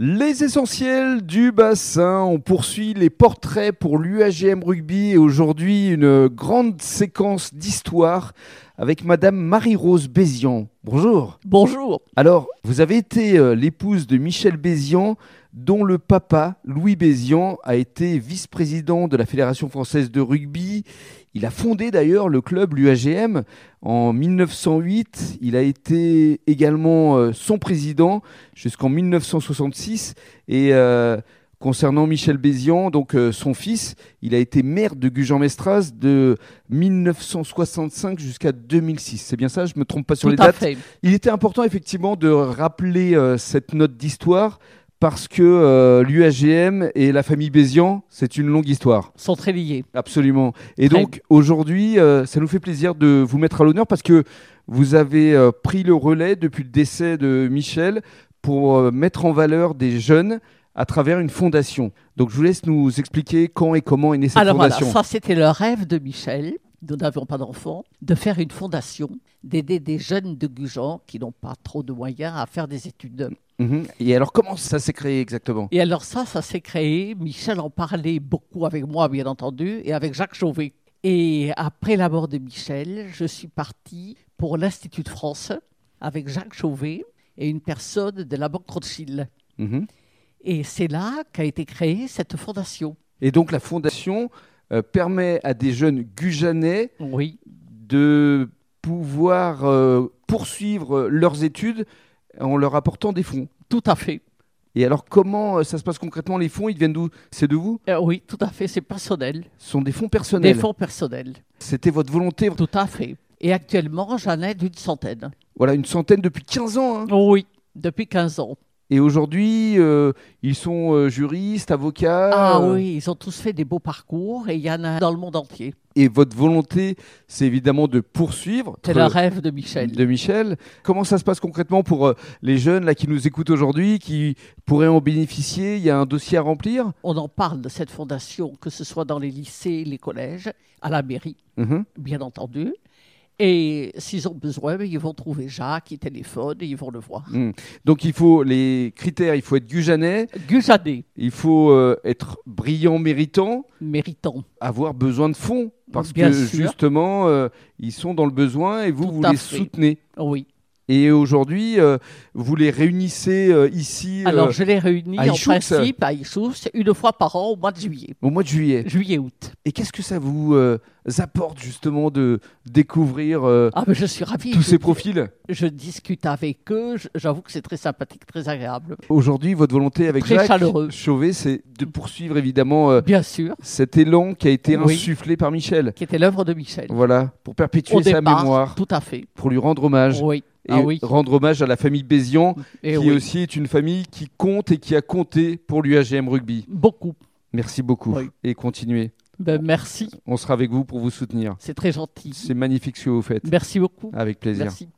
Les essentiels du bassin, on poursuit les portraits pour l'UAGM Rugby et aujourd'hui une grande séquence d'histoire avec Madame Marie-Rose Bézian. Bonjour. Bonjour. Alors, vous avez été euh, l'épouse de Michel Bézian, dont le papa, Louis Bézian, a été vice-président de la Fédération française de rugby. Il a fondé d'ailleurs le club, l'UAGM, en 1908. Il a été également euh, son président jusqu'en 1966. Et euh, concernant Michel Bézian, donc euh, son fils, il a été maire de Gujan-Mestras de 1965 jusqu'à 2006. C'est bien ça? Je me trompe pas sur Tout les dates? fait. il était important effectivement de rappeler euh, cette note d'histoire parce que euh, l'UAGM et la famille Bézian, c'est une longue histoire. Sont très liés. Absolument. Et Très donc aujourd'hui, euh, ça nous fait plaisir de vous mettre à l'honneur parce que vous avez euh, pris le relais depuis le décès de Michel pour euh, mettre en valeur des jeunes à travers une fondation. Donc je vous laisse nous expliquer quand et comment est née cette Alors voilà, fondation. ça c'était le rêve de Michel. Nous n'avions pas d'enfants, de faire une fondation, d'aider des jeunes de Gujan qui n'ont pas trop de moyens à faire des études. Mhm. Et alors comment ça s'est créé exactement? Et alors ça, ça s'est créé. Michel en parlait beaucoup avec moi, bien entendu, et avec Jacques Chauvet. Et après la mort de Michel, je suis partie pour l'Institut de France avec Jacques Chauvet et une personne de la Banque Rothschild. Mhm. Et c'est là qu'a été créée cette fondation. Et donc la fondation euh, permet à des jeunes gujanais Oui, de pouvoir euh, poursuivre leurs études en leur apportant des fonds. tout à fait. Et alors comment euh, ça se passe concrètement Les fonds, ils viennent d'où? C'est de vous? Euh, oui, tout à fait, c'est personnel. Ce sont des fonds personnels. Des fonds personnels. C'était votre volonté? Tout à fait. Et actuellement, j'en ai d'une centaine. Voilà, une centaine depuis 15 ans. hein. Oui, depuis 15 ans. Et aujourd'hui, euh, ils sont euh, juristes, avocats. Ah euh, oui, ils ont tous fait des beaux parcours et il y en a dans le monde entier. Et votre volonté, c'est évidemment de poursuivre. C'est le rêve de Michel. de Michel. Comment ça se passe concrètement pour les jeunes là, qui nous écoutent aujourd'hui, qui pourraient en bénéficier? Il y a un dossier à remplir? On en parle de cette fondation, que ce soit dans les lycées, les collèges, à la mairie, Mhm. bien entendu. Et s'ils ont besoin, ben, ils vont trouver Jacques, ils téléphonent et ils vont le voir. Mm. Donc il faut les critères, il faut être gujanais, Gujadet, il faut euh, être brillant, méritant, méritant. avoir besoin de fonds parce Bien que sûr. justement euh, ils sont dans le besoin et vous Tout vous les fait. soutenez. Oui. Et aujourd'hui euh, vous les réunissez euh, ici euh, Alors, je les réunis à en principe à Ixous une fois par an au mois de juillet. au mois de juillet. Juillet-août. Et qu'est-ce que ça vous euh, apporte justement de découvrir euh, Ah, mais je suis ravie. tous Je- ces profils? Je discute avec eux. Je- J'avoue que c'est très sympathique, très agréable. Aujourd'hui, votre volonté avec Très Jacques chaleureux. Chauvet, c'est de poursuivre évidemment euh, Bien sûr, cet élan qui a été Oui. insufflé par Michel. qui était l'œuvre de Michel. Voilà, pour perpétuer Au sa départ, mémoire, tout à fait. pour lui rendre hommage. Oui. Et Ah oui. rendre hommage à la famille Bézian, Et qui oui. aussi est une famille qui compte et qui a compté pour l'UAGM Rugby. Beaucoup. Merci beaucoup Oui. et continuez. Ben, merci. On sera avec vous pour vous soutenir. C'est très gentil. C'est magnifique ce que vous faites. Merci beaucoup. Avec plaisir. Merci.